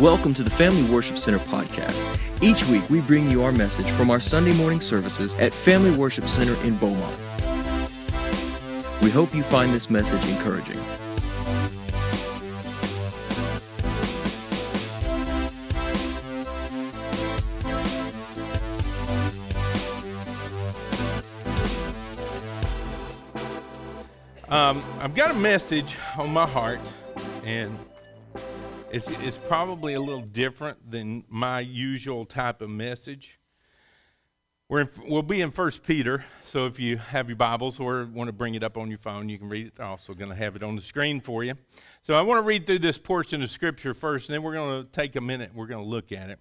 Welcome to the Family Worship Center podcast. Each week, we bring you our message from our Sunday morning services at Family Worship Center in Beaumont. We hope you find this message encouraging. Um, I've got a message on my heart, and it's, it's probably a little different than my usual type of message. We're in, we'll be in First Peter, so if you have your Bibles or want to bring it up on your phone, you can read it. I'm also going to have it on the screen for you. So I want to read through this portion of Scripture first, and then we're going to take a minute. We're going to look at it.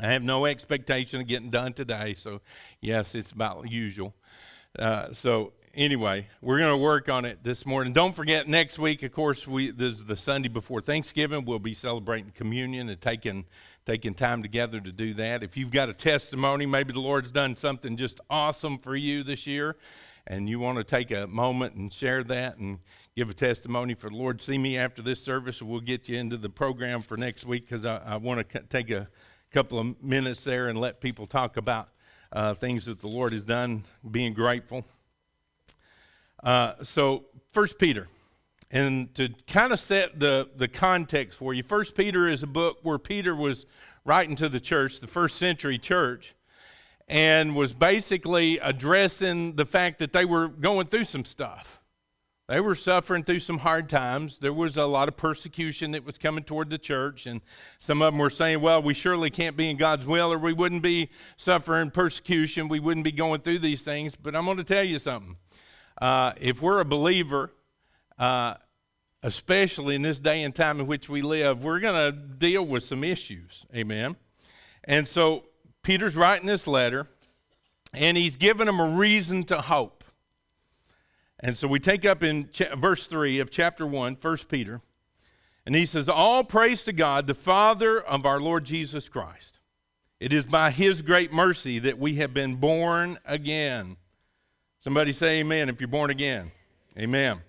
I have no expectation of getting done today, so yes, it's about usual. Uh, so anyway, we're going to work on it this morning. Don't forget, next week, of course, we this is the Sunday before Thanksgiving. We'll be celebrating communion and taking taking time together to do that. If you've got a testimony, maybe the Lord's done something just awesome for you this year, and you want to take a moment and share that and give a testimony for the Lord, see me after this service. We'll get you into the program for next week because I, I want to take a couple of minutes there and let people talk about uh, things that the Lord has done, being grateful. Uh, so, First Peter, and to kind of set the, the context for you, First Peter is a book where Peter was writing to the church, the first century church, and was basically addressing the fact that they were going through some stuff. They were suffering through some hard times. There was a lot of persecution that was coming toward the church, and some of them were saying, Well, we surely can't be in God's will, or we wouldn't be suffering persecution. We wouldn't be going through these things. But I'm going to tell you something uh, if we're a believer, uh, especially in this day and time in which we live, we're going to deal with some issues. Amen. And so Peter's writing this letter, and he's giving them a reason to hope. And so we take up in verse 3 of chapter 1, 1 Peter, and he says, All praise to God, the Father of our Lord Jesus Christ. It is by his great mercy that we have been born again Somebody say amen if you're born again. Amen.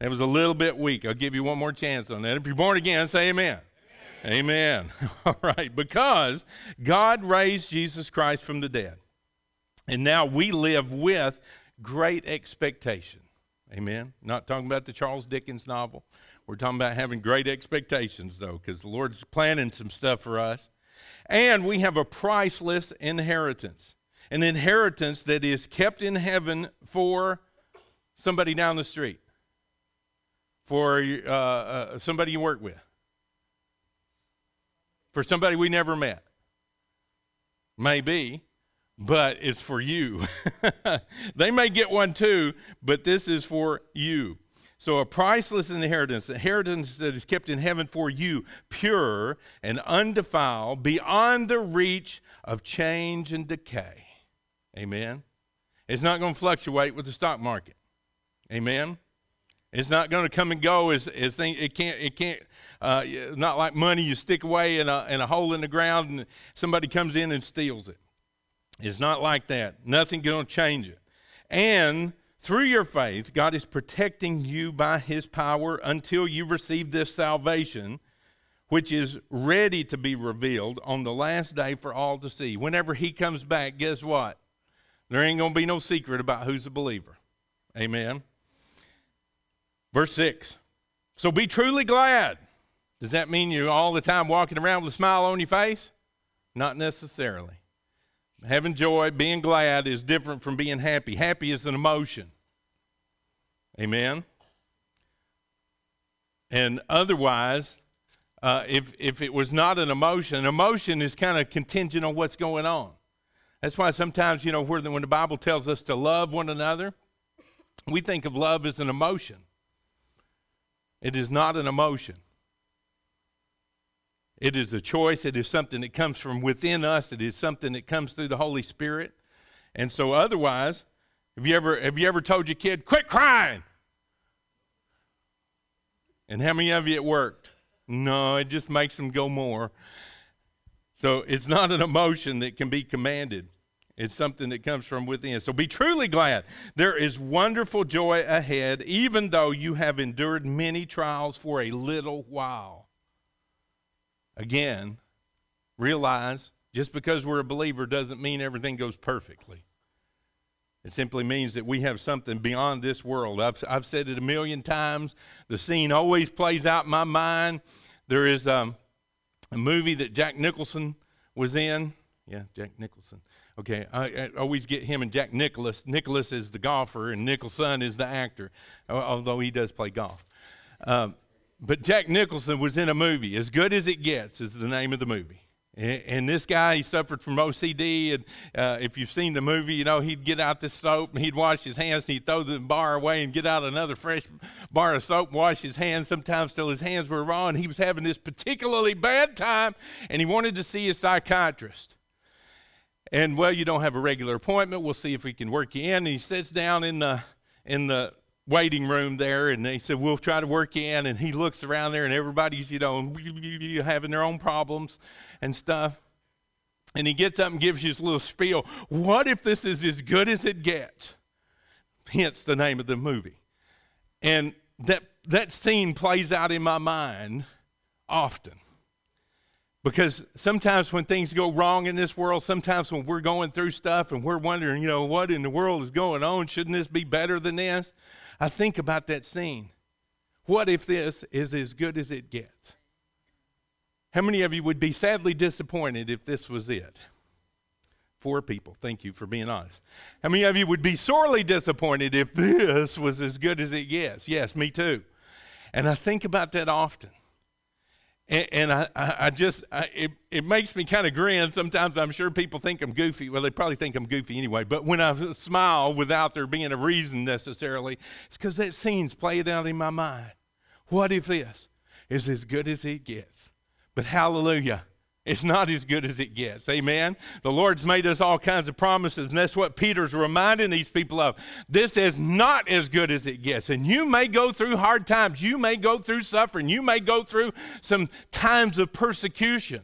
That was a little bit weak. I'll give you one more chance on that. If you're born again, say amen. Amen. amen. All right. Because God raised Jesus Christ from the dead. And now we live with great expectation. Amen. Not talking about the Charles Dickens novel. We're talking about having great expectations, though, because the Lord's planning some stuff for us. And we have a priceless inheritance an inheritance that is kept in heaven for somebody down the street, for uh, uh, somebody you work with, for somebody we never met. Maybe, but it's for you. they may get one too, but this is for you. So, a priceless inheritance, inheritance that is kept in heaven for you, pure and undefiled, beyond the reach of change and decay. Amen. It's not going to fluctuate with the stock market. Amen. It's not going to come and go as, as thing, it can't, it can't, uh, not like money you stick away in a, in a hole in the ground and somebody comes in and steals it. It's not like that. Nothing going to change it. And through your faith, God is protecting you by his power until you receive this salvation, which is ready to be revealed on the last day for all to see. Whenever he comes back, guess what? There ain't going to be no secret about who's a believer. Amen. Verse 6. So be truly glad. Does that mean you're all the time walking around with a smile on your face? Not necessarily. Having joy, being glad is different from being happy. Happy is an emotion. Amen. And otherwise, uh, if, if it was not an emotion, emotion is kind of contingent on what's going on. That's why sometimes, you know, when the Bible tells us to love one another, we think of love as an emotion. It is not an emotion. It is a choice. It is something that comes from within us. It is something that comes through the Holy Spirit. And so, otherwise, have you ever have you ever told your kid, "Quit crying"? And how many of you it worked? No, it just makes them go more. So it's not an emotion that can be commanded. It's something that comes from within. So be truly glad. There is wonderful joy ahead, even though you have endured many trials for a little while. again, realize just because we're a believer doesn't mean everything goes perfectly. It simply means that we have something beyond this world. I've, I've said it a million times. The scene always plays out in my mind. There is um, a movie that Jack Nicholson was in. Yeah, Jack Nicholson. Okay, I, I, always get him and Jack Nicklaus. Nicklaus is the golfer, and Nicholson is the actor, although he does play golf. Um, but Jack Nicholson was in a movie. As Good as It Gets is the name of the movie. And, this guy, he suffered from OCD. And uh, if you've seen the movie, you know, he'd get out the soap and he'd wash his hands and he'd throw the bar away and get out another fresh bar of soap and wash his hands, sometimes till his hands were raw. And he was having this particularly bad time and he wanted to see a psychiatrist. And well, you don't have a regular appointment. We'll see if we can work you in. And he sits down in the in the waiting room there and they said we'll try to work in and he looks around there and everybody's you know having their own problems and stuff. And he gets up and gives you this little spiel. What if this is as good as it gets? Hence the name of the movie. And that that scene plays out in my mind often because sometimes when things go wrong in this world, sometimes when we're going through stuff and we're wondering, you know, what in the world is going on? Shouldn't this be better than this? I think about that scene. What if this is as good as it gets? How many of you would be sadly disappointed if this was it? Four people. Thank you for being honest. How many of you would be sorely disappointed if this was as good as it gets? Yes, me too. And I think about that often. And, and I, I, just, I, it, it makes me kind of grin. Sometimes I'm sure people think I'm goofy. Well, they probably think I'm goofy anyway. But when I smile without there being a reason necessarily, it's because that scene's played out in my mind. What if this is as good as it gets? But hallelujah, it's not as good as it gets. Amen. The Lord's made us all kinds of promises, and that's what Peter's reminding these people of. This is not as good as it gets. And you may go through hard times, you may go through suffering, you may go through some times of persecution.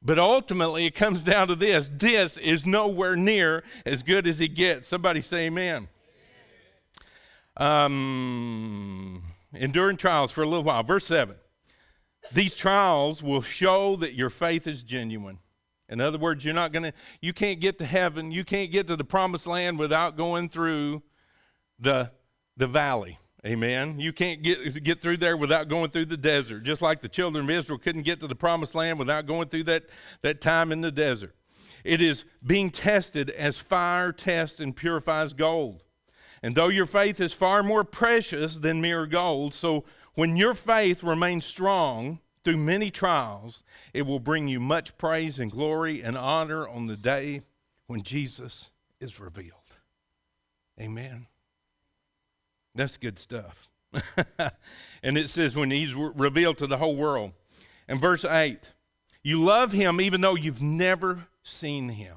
But ultimately, it comes down to this this is nowhere near as good as it gets. Somebody say amen. Um, enduring trials for a little while. Verse 7. These trials will show that your faith is genuine. In other words, you're not going to, you can't get to heaven, you can't get to the promised land without going through the, the valley. Amen. You can't get, get through there without going through the desert. Just like the children of Israel couldn't get to the promised land without going through that, that time in the desert. It is being tested as fire tests and purifies gold. And though your faith is far more precious than mere gold, so when your faith remains strong through many trials, it will bring you much praise and glory and honor on the day when Jesus is revealed. Amen. That's good stuff. and it says, when he's revealed to the whole world. And verse 8, you love him even though you've never seen him.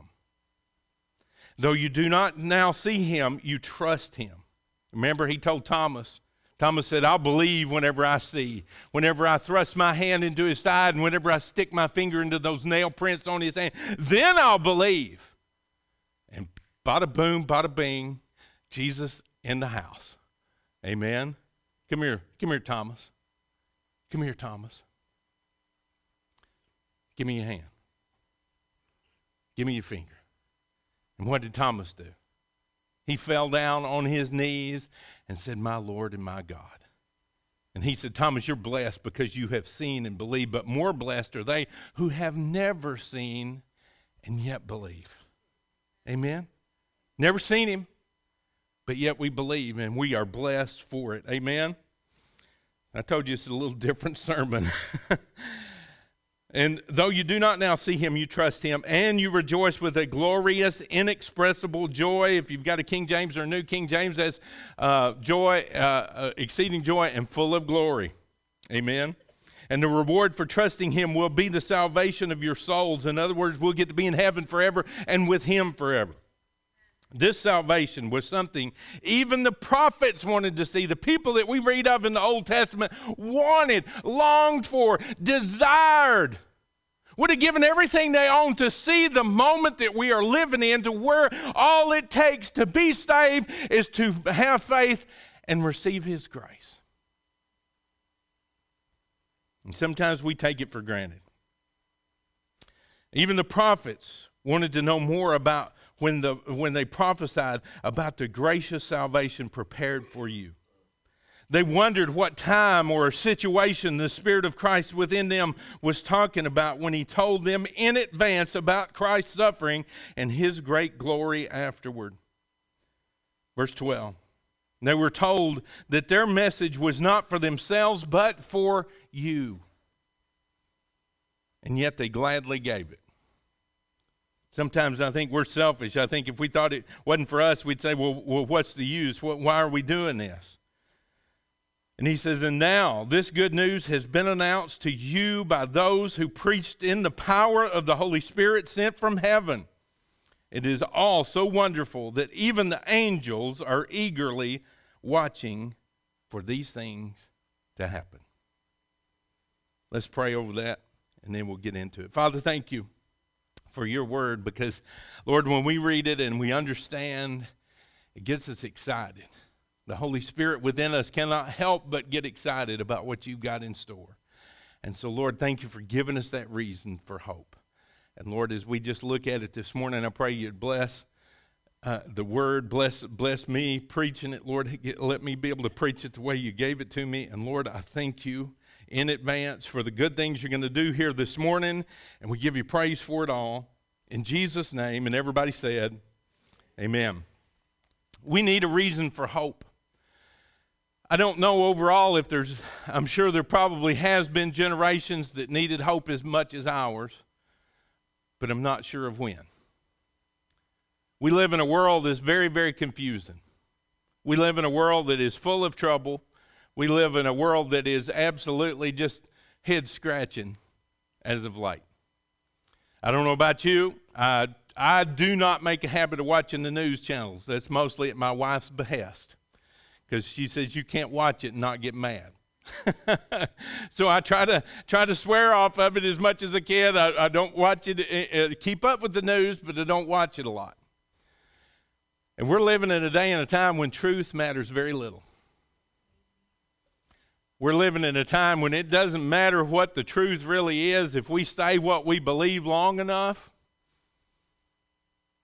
Though you do not now see him, you trust him. Remember, he told Thomas, Thomas said, I'll believe whenever I see. Whenever I thrust my hand into his side and whenever I stick my finger into those nail prints on his hand, then I'll believe. And bada boom, bada bing, Jesus in the house. Amen. Come here. Come here, Thomas. Come here, Thomas. Give me your hand. Give me your finger. And what did Thomas do? He fell down on his knees and said, My Lord and my God. And he said, Thomas, you're blessed because you have seen and believed, but more blessed are they who have never seen and yet believe. Amen? Never seen him, but yet we believe and we are blessed for it. Amen? I told you it's a little different sermon. And though you do not now see him, you trust him, and you rejoice with a glorious, inexpressible joy. If you've got a King James or a New King James, that's uh, joy, uh, uh, exceeding joy, and full of glory. Amen. And the reward for trusting him will be the salvation of your souls. In other words, we'll get to be in heaven forever and with him forever. This salvation was something even the prophets wanted to see. The people that we read of in the Old Testament wanted, longed for, desired, would have given everything they own to see the moment that we are living in, to where all it takes to be saved is to have faith and receive His grace. And sometimes we take it for granted. Even the prophets wanted to know more about when, the, when they prophesied about the gracious salvation prepared for you. They wondered what time or situation the Spirit of Christ within them was talking about when He told them in advance about Christ's suffering and His great glory afterward. Verse 12. They were told that their message was not for themselves, but for you. And yet they gladly gave it. Sometimes I think we're selfish. I think if we thought it wasn't for us, we'd say, well, well what's the use? Why are we doing this? And he says, And now this good news has been announced to you by those who preached in the power of the Holy Spirit sent from heaven. It is all so wonderful that even the angels are eagerly watching for these things to happen. Let's pray over that and then we'll get into it. Father, thank you for your word because, Lord, when we read it and we understand, it gets us excited. The Holy Spirit within us cannot help but get excited about what you've got in store. And so, Lord, thank you for giving us that reason for hope. And Lord, as we just look at it this morning, I pray you'd bless uh, the word, bless bless me preaching it, Lord. Let me be able to preach it the way you gave it to me. And Lord, I thank you in advance for the good things you're going to do here this morning, and we give you praise for it all. In Jesus' name, and everybody said, Amen. We need a reason for hope. I don't know overall if there's, I'm sure there probably has been generations that needed hope as much as ours, but I'm not sure of when. We live in a world that's very, very confusing. We live in a world that is full of trouble. We live in a world that is absolutely just head scratching as of late. I don't know about you. I, I do not make a habit of watching the news channels. That's mostly at my wife's behest because she says you can't watch it and not get mad. so I try to try to swear off of it as much as I can. I, I don't watch it, uh, keep up with the news, but I don't watch it a lot. And we're living in a day and a time when truth matters very little. We're living in a time when it doesn't matter what the truth really is. If we say what we believe long enough,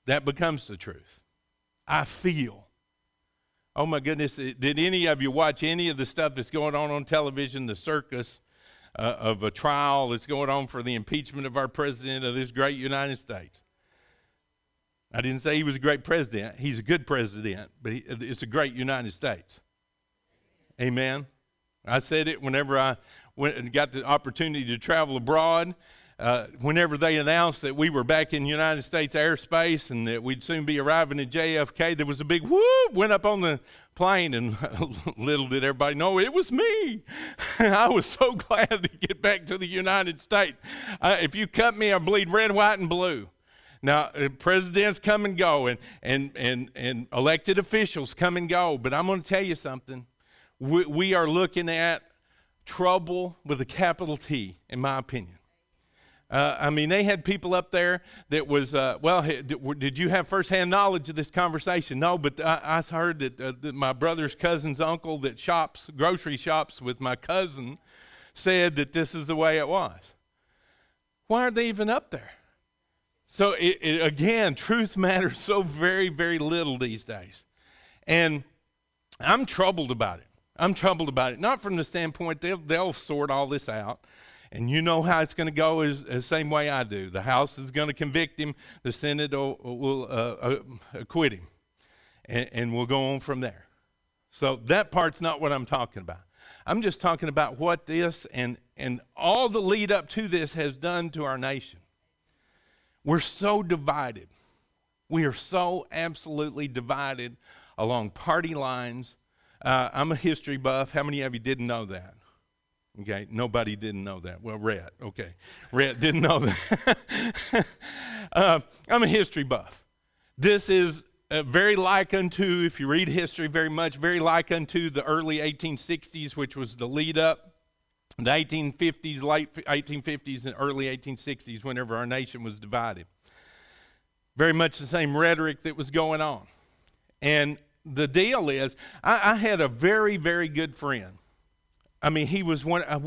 that becomes the truth. I feel. Oh my goodness, did any of you watch any of the stuff that's going on on television, the circus uh, of a trial that's going on for the impeachment of our president of this great United States? I didn't say he was a great president. He's a good president, but he, it's a great United States. Amen. I said it whenever I went and got the opportunity to travel abroad uh, whenever they announced that we were back in United States airspace and that we'd soon be arriving at JFK, there was a big whoop went up on the plane, and little did everybody know it was me. I was so glad to get back to the United States. Uh, if you cut me, I bleed red, white, and blue. Now, uh, presidents come and go, and, and, and, and elected officials come and go, but I'm going to tell you something. We, we are looking at trouble with a capital T, in my opinion. Uh, I mean, they had people up there that was, uh, well, did you have firsthand knowledge of this conversation? No, but I, I heard that, uh, that, my brother's cousin's uncle that shops, grocery shops with my cousin, said that this is the way it was. Why are they even up there? So, it, it, again, truth matters so very, very little these days. And I'm troubled about it. I'm troubled about it. Not from the standpoint they'll, they'll sort all this out. And you know how it's going to go is the same way I do. The House is going to convict him, the Senate will, will uh, uh, acquit him, and, and we'll go on from there. So that part's not what I'm talking about. I'm just talking about what this and, and all the lead up to this has done to our nation. We're so divided. We are so absolutely divided along party lines. Uh, I'm a history buff. How many of you didn't know that? Okay, nobody didn't know that. Well, Red, okay. Red didn't know that. uh, I'm a history buff. This is uh, very like unto, if you read history very much, very like unto the early 1860s, which was the lead up, the 1850s, late 1850s, and early 1860s, whenever our nation was divided. Very much the same rhetoric that was going on. And the deal is, I, I had a very, very good friend I mean, he was one uh,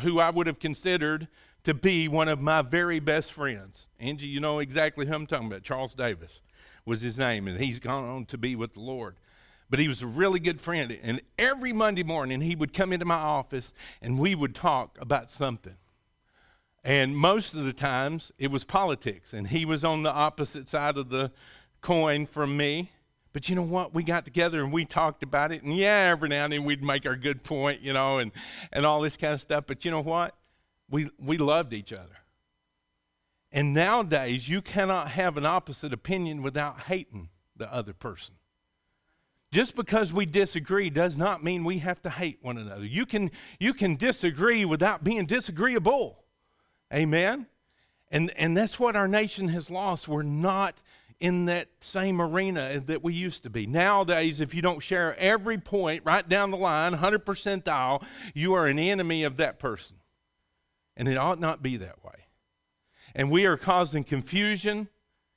who I would have considered to be one of my very best friends. Angie, you know exactly who I'm talking about. Charles Davis was his name, and he's gone on to be with the Lord. But he was a really good friend. And every Monday morning, he would come into my office and we would talk about something. And most of the times, it was politics. And he was on the opposite side of the coin from me. But you know what? We got together and we talked about it. And yeah, every now and then we'd make our good point, you know, and, and all this kind of stuff. But you know what? We, we loved each other. And nowadays, you cannot have an opposite opinion without hating the other person. Just because we disagree does not mean we have to hate one another. You can, you can disagree without being disagreeable. Amen? And, and that's what our nation has lost. We're not in that same arena that we used to be. Nowadays, if you don't share every point right down the line, 100 percentile, you are an enemy of that person. And it ought not be that way. And we are causing confusion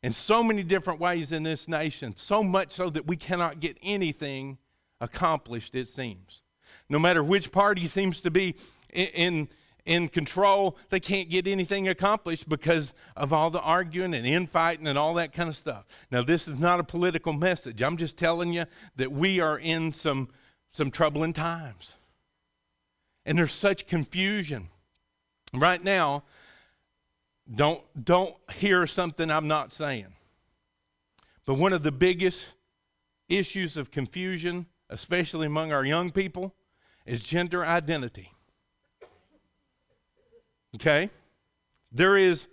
in so many different ways in this nation, so much so that we cannot get anything accomplished, it seems. No matter which party seems to be in, in in control, they can't get anything accomplished because of all the arguing and infighting and all that kind of stuff. Now, this is not a political message. I'm just telling you that we are in some, some troubling times. And there's such confusion. Right now, don't, don't hear something I'm not saying. But one of the biggest issues of confusion, especially among our young people, is gender identity. Okay? There is,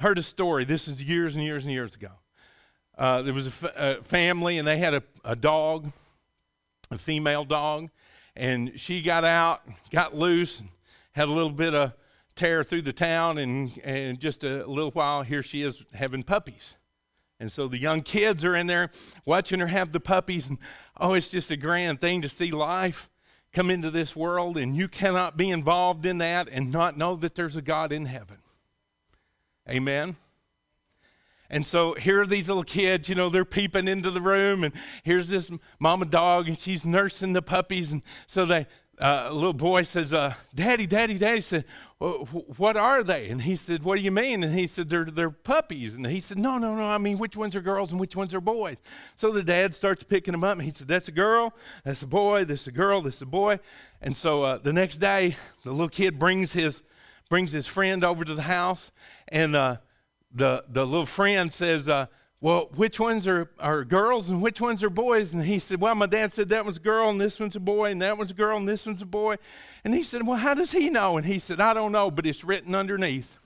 heard a story. This is years and years and years ago. Uh, there was a, f- a family and they had a, a dog, a female dog, and she got out, got loose, had a little bit of tear through the town, and, and just a little while, here she is having puppies. And so the young kids are in there watching her have the puppies, and oh, it's just a grand thing to see life come into this world, and you cannot be involved in that and not know that there's a God in heaven. Amen. And so here are these little kids, you know, they're peeping into the room, and here's this mama dog, and she's nursing the puppies. And so they, uh, a little boy says, uh, Daddy, Daddy, Daddy said, What are they? And he said, What do you mean? And he said, They're, they're puppies. And he said, No, no, no. I mean, which ones are girls and which ones are boys? So the dad starts picking them up. And he said, That's a girl. That's a boy. This is a girl. This is a boy. And so uh, the next day, the little kid brings his, brings his friend over to the house. And uh, the, the little friend says, uh, well, which ones are, are girls and which ones are boys? And he said, well, my dad said that one's a girl and this one's a boy and that one's a girl and this one's a boy. And he said, well, how does he know? And he said, I don't know, but it's written underneath.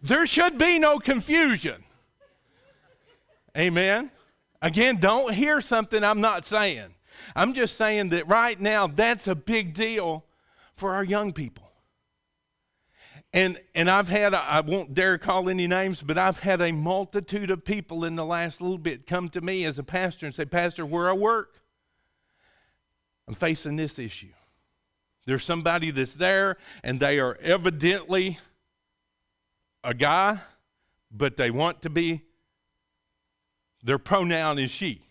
there should be no confusion. Amen. Again, don't hear something I'm not saying. I'm just saying that right now, that's a big deal for our young people. And, and I've had, I won't dare call any names, but I've had a multitude of people in the last little bit come to me as a pastor and say, Pastor, where I work, I'm facing this issue. There's somebody that's there and they are evidently a guy, but they want to be, their pronoun is she.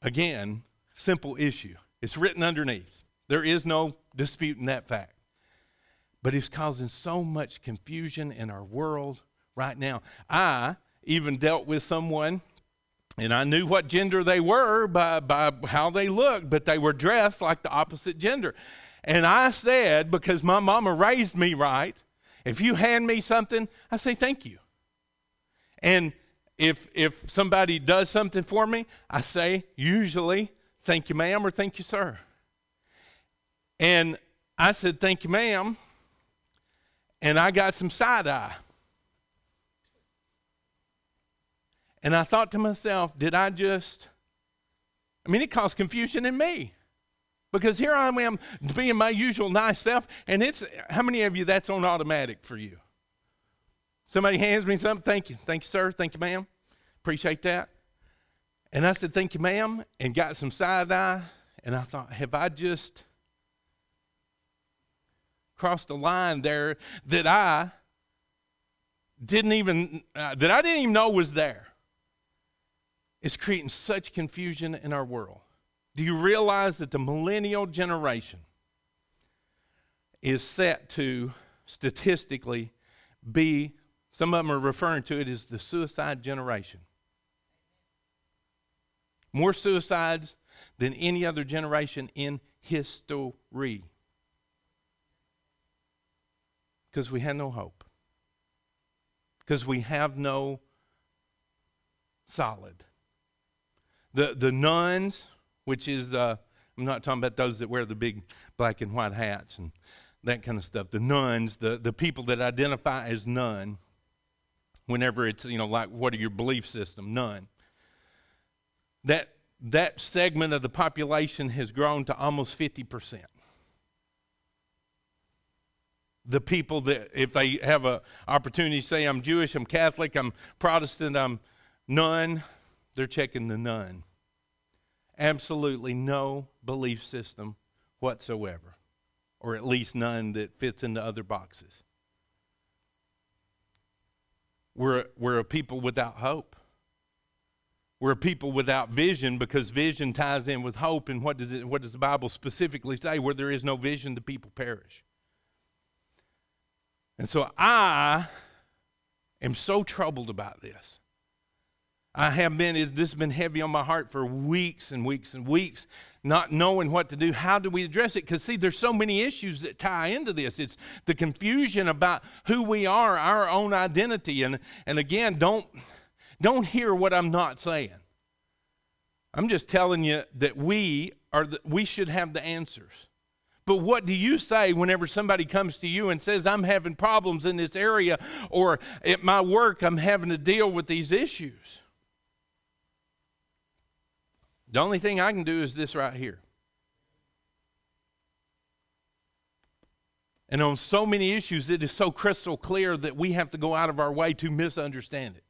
Again, simple issue. It's written underneath. There is no disputing that fact but it's causing so much confusion in our world right now. I even dealt with someone, and I knew what gender they were by, by how they looked, but they were dressed like the opposite gender. And I said, because my mama raised me right, if you hand me something, I say thank you. And if if somebody does something for me, I say usually thank you, ma'am, or thank you, sir. And I said, thank you, ma'am and I got some side eye. And I thought to myself, did I just, I mean, it caused confusion in me. Because here I am being my usual nice self, and it's, how many of you that's on automatic for you? Somebody hands me something, thank you, thank you, sir, thank you, ma'am, appreciate that. And I said, thank you, ma'am, and got some side eye, and I thought, have I just, crossed a line there that I didn't even uh, that I didn't even know was there. It's creating such confusion in our world. Do you realize that the millennial generation is set to statistically be, some of them are referring to it as the suicide generation? More suicides than any other generation in history. Because we had no hope. Because we have no solid. The, the nones, which is, uh, I'm not talking about those that wear the big black and white hats and that kind of stuff. The nuns, the, the people that identify as none, whenever it's, you know, like, what are your belief system? None. That, that segment of the population has grown to almost 50%. The people that, if they have an opportunity to say, I'm Jewish, I'm Catholic, I'm Protestant, I'm none, they're checking the none. Absolutely no belief system whatsoever, or at least none that fits into other boxes. We're, we're a people without hope. We're a people without vision because vision ties in with hope. And what does, it, what does the Bible specifically say? Where there is no vision, the people perish. And so I am so troubled about this. I have been, this has been heavy on my heart for weeks and weeks and weeks, not knowing what to do. How do we address it? Because, see, there's so many issues that tie into this. It's the confusion about who we are, our own identity. And, and again, don't, don't hear what I'm not saying. I'm just telling you that we, are the, we should have the answers. But what do you say whenever somebody comes to you and says, I'm having problems in this area, or at my work, I'm having to deal with these issues? The only thing I can do is this right here. And on so many issues, it is so crystal clear that we have to go out of our way to misunderstand it.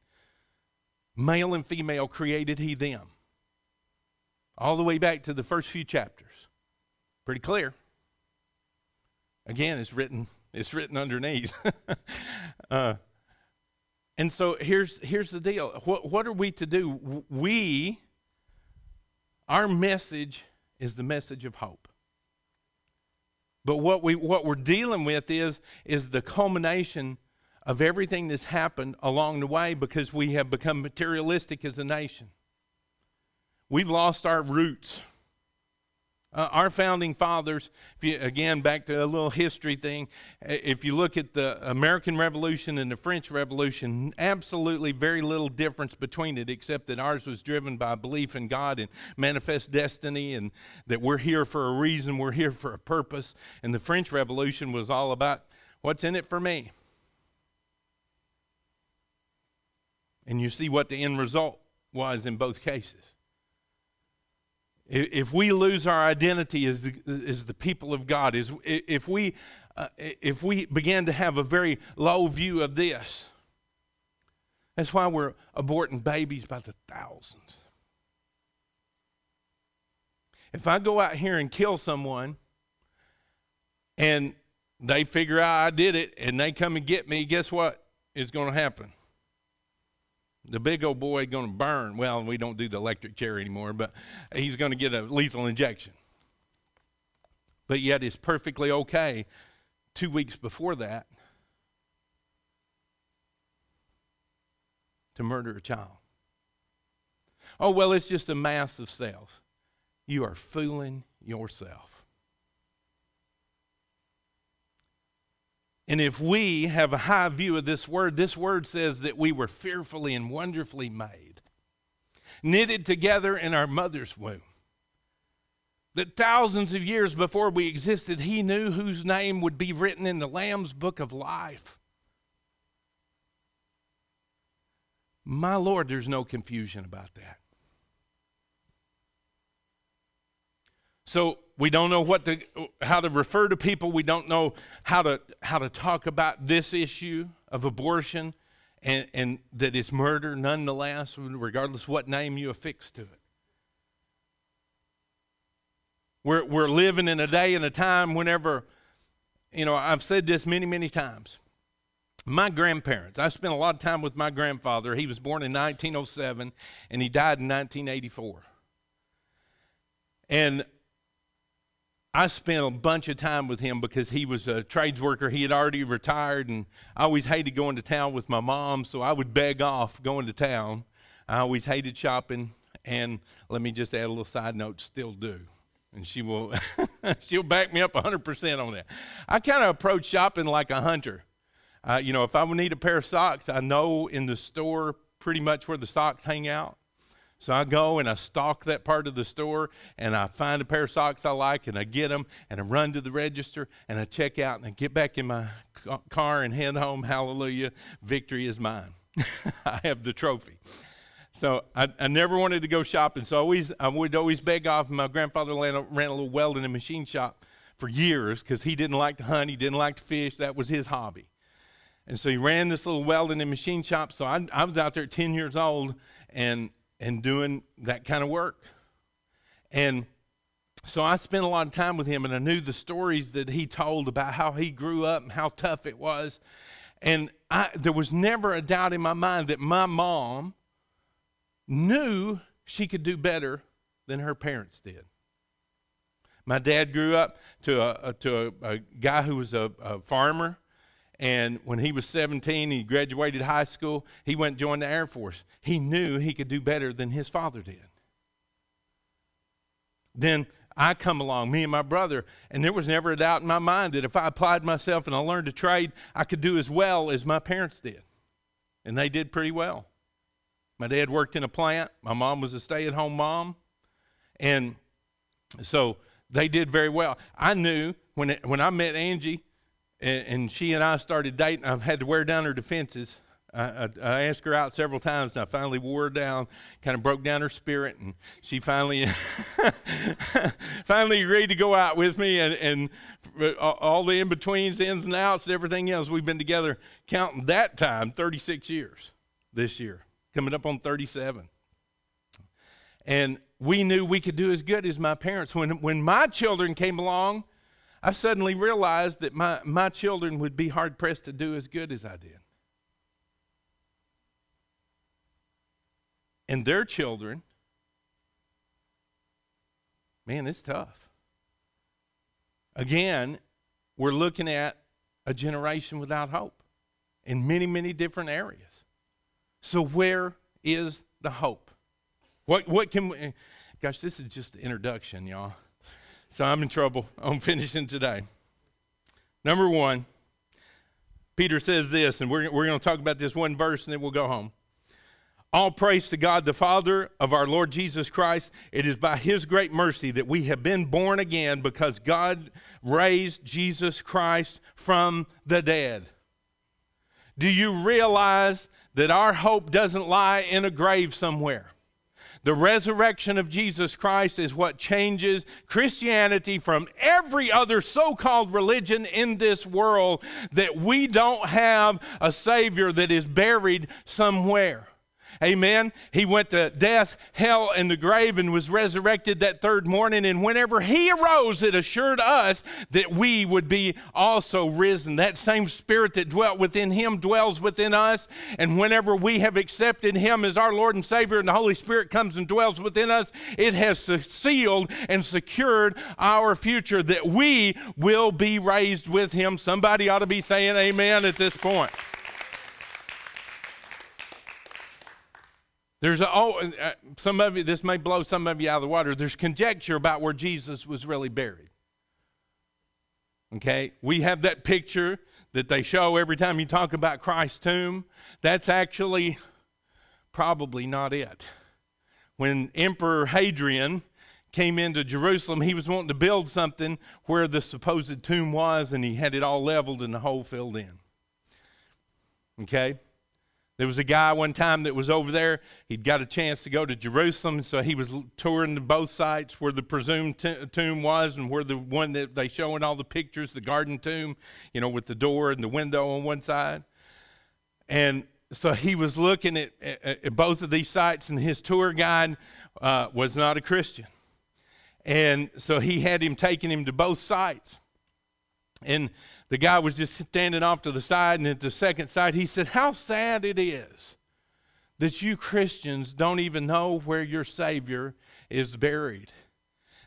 Male and female created he them. All the way back to the first few chapters. Pretty clear. Again, it's written, it's written underneath. uh, and so here's here's the deal. What what are we to do? We our message is the message of hope. But what, we, what we're dealing with is, is the culmination of everything that's happened along the way because we have become materialistic as a nation. We've lost our roots. Uh, our founding fathers, you, again, back to a little history thing, if you look at the American Revolution and the French Revolution, absolutely very little difference between it, except that ours was driven by belief in God and manifest destiny, and that we're here for a reason, we're here for a purpose. And the French Revolution was all about what's in it for me. And you see what the end result was in both cases. If we lose our identity as the, as the people of God, if we uh, if we begin to have a very low view of this, that's why we're aborting babies by the thousands. If I go out here and kill someone and they figure out I did it and they come and get me, guess what is going to happen? The big old boy going to burn. Well, we don't do the electric chair anymore, but he's going to get a lethal injection. But yet it's perfectly okay two weeks before that to murder a child. Oh, well, it's just a mass of cells. You are fooling yourself. And if we have a high view of this word, this word says that we were fearfully and wonderfully made, knitted together in our mother's womb. That thousands of years before we existed, he knew whose name would be written in the Lamb's book of life. My Lord, there's no confusion about that. So we don't know what to, how to refer to people. We don't know how to, how to talk about this issue of abortion and, and that it's murder nonetheless, regardless what name you affix to it. We're, we're living in a day and a time whenever, you know, I've said this many, many times. My grandparents, I spent a lot of time with my grandfather. He was born in 1907 and he died in 1984. And I spent a bunch of time with him because he was a trades worker. He had already retired, and I always hated going to town with my mom, so I would beg off going to town. I always hated shopping, and let me just add a little side note: still do. And she will, she'll back me up 100% on that. I kind of approach shopping like a hunter. Uh, you know, if I would need a pair of socks, I know in the store pretty much where the socks hang out. So I go and I stalk that part of the store and I find a pair of socks I like and I get them and I run to the register and I check out and I get back in my car and head home. Hallelujah. Victory is mine. I have the trophy. So I, I, never wanted to go shopping. So I, always, I would always beg off. My grandfather ran a, ran a little welding and machine shop for years because he didn't like to hunt. He didn't like to fish. That was his hobby. And so he ran this little welding and machine shop. So I, I was out there at 10 years old and and doing that kind of work. And so I spent a lot of time with him, and I knew the stories that he told about how he grew up and how tough it was. And I, there was never a doubt in my mind that my mom knew she could do better than her parents did. My dad grew up to a, to a, a guy who was a, a farmer and when he was 17, he graduated high school. He went and joined the Air Force. He knew he could do better than his father did. Then I come along, me and my brother, and there was never a doubt in my mind that if I applied myself and I learned a trade, I could do as well as my parents did. And they did pretty well. My dad worked in a plant, my mom was a stay at home mom. And so they did very well. I knew when, it, when I met Angie, and, and, she and I started dating. I've had to wear down her defenses. I, I, I, asked her out several times, and I finally wore her down, kind of broke down her spirit, and she finally, finally agreed to go out with me. And, and uh, all the in betweens, ins and outs, and everything else, we've been together, counting that time, 36 years this year, coming up on 37. And we knew we could do as good as my parents. When, when my children came along, I suddenly realized that my, my children would be hard pressed to do as good as I did. And their children, man, it's tough. Again, we're looking at a generation without hope in many, many different areas. So, where is the hope? What, what can we, gosh, this is just the introduction, y'all. So I'm in trouble. I'm finishing today. Number one, Peter says this, and we're, we're going to talk about this one verse and then we'll go home. All praise to God, the Father of our Lord Jesus Christ. It is by His great mercy that we have been born again because God raised Jesus Christ from the dead. Do you realize that our hope doesn't lie in a grave somewhere? The resurrection of Jesus Christ is what changes Christianity from every other so called religion in this world, that we don't have a Savior that is buried somewhere. Amen. He went to death, hell, and the grave and was resurrected that third morning. And whenever he arose, it assured us that we would be also risen. That same spirit that dwelt within him dwells within us. And whenever we have accepted him as our Lord and Savior and the Holy Spirit comes and dwells within us, it has sealed and secured our future that we will be raised with him. Somebody ought to be saying amen at this point. There's a, oh, uh, some of you, this may blow some of you out of the water. There's conjecture about where Jesus was really buried. Okay, we have that picture that they show every time you talk about Christ's tomb. That's actually probably not it. When Emperor Hadrian came into Jerusalem, he was wanting to build something where the supposed tomb was, and he had it all leveled and the hole filled in. Okay? There was a guy one time that was over there. He'd got a chance to go to Jerusalem, so he was touring both sites where the presumed t- tomb was and where the one that they show in all the pictures, the garden tomb, you know, with the door and the window on one side. And so he was looking at, at, at both of these sites, and his tour guide uh, was not a Christian. And so he had him taking him to both sites. And the guy was just standing off to the side, and at the second side, he said, How sad it is that you Christians don't even know where your Savior is buried.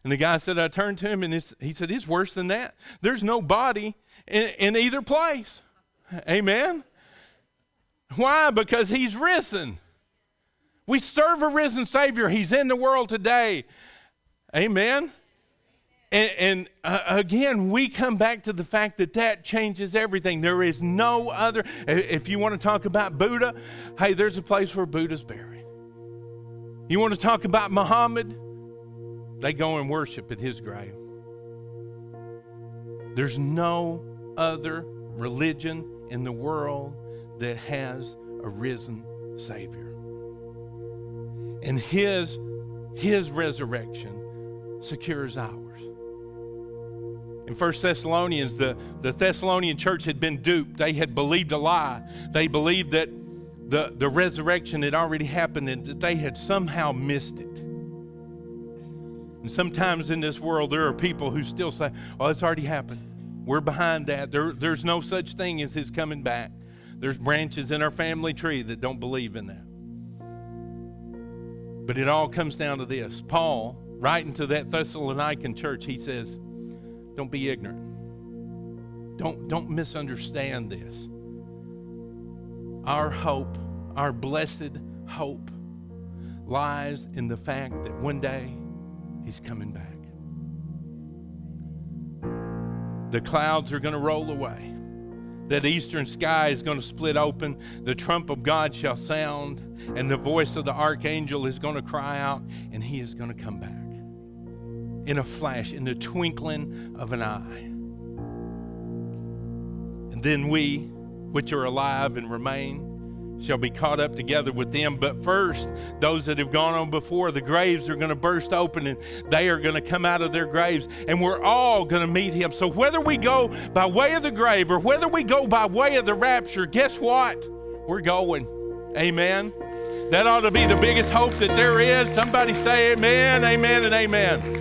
And the guy said, I turned to him and he said, It's worse than that. There's no body in, in either place. Amen. Why? Because he's risen. We serve a risen Savior. He's in the world today. Amen. And, and uh, again, we come back to the fact that that changes everything. There is no other. If you want to talk about Buddha, hey, there's a place where Buddha's buried. You want to talk about Muhammad? They go and worship at his grave. There's no other religion in the world that has a risen Savior. And his, his resurrection secures ours. In 1 Thessalonians, the, the Thessalonian church had been duped. They had believed a lie. They believed that the, the resurrection had already happened and that they had somehow missed it. And sometimes in this world, there are people who still say, Oh, it's already happened. We're behind that. There, there's no such thing as his coming back. There's branches in our family tree that don't believe in that. But it all comes down to this. Paul, writing to that Thessalonican church, he says, don't be ignorant. Don't, don't misunderstand this. Our hope, our blessed hope, lies in the fact that one day He's coming back. The clouds are going to roll away. That eastern sky is going to split open. The trump of God shall sound, and the voice of the archangel is going to cry out, and he is going to come back in a flash, in the twinkling of an eye. And then we, which are alive and remain, shall be caught up together with them. But first, those that have gone on before, the graves are going to burst open and they are going to come out of their graves, and we're all going to meet him. So, whether we go by way of the grave or whether we go by way of the rapture, guess what? We're going. Amen. That ought to be the biggest hope that there is. Somebody say amen, amen, and amen.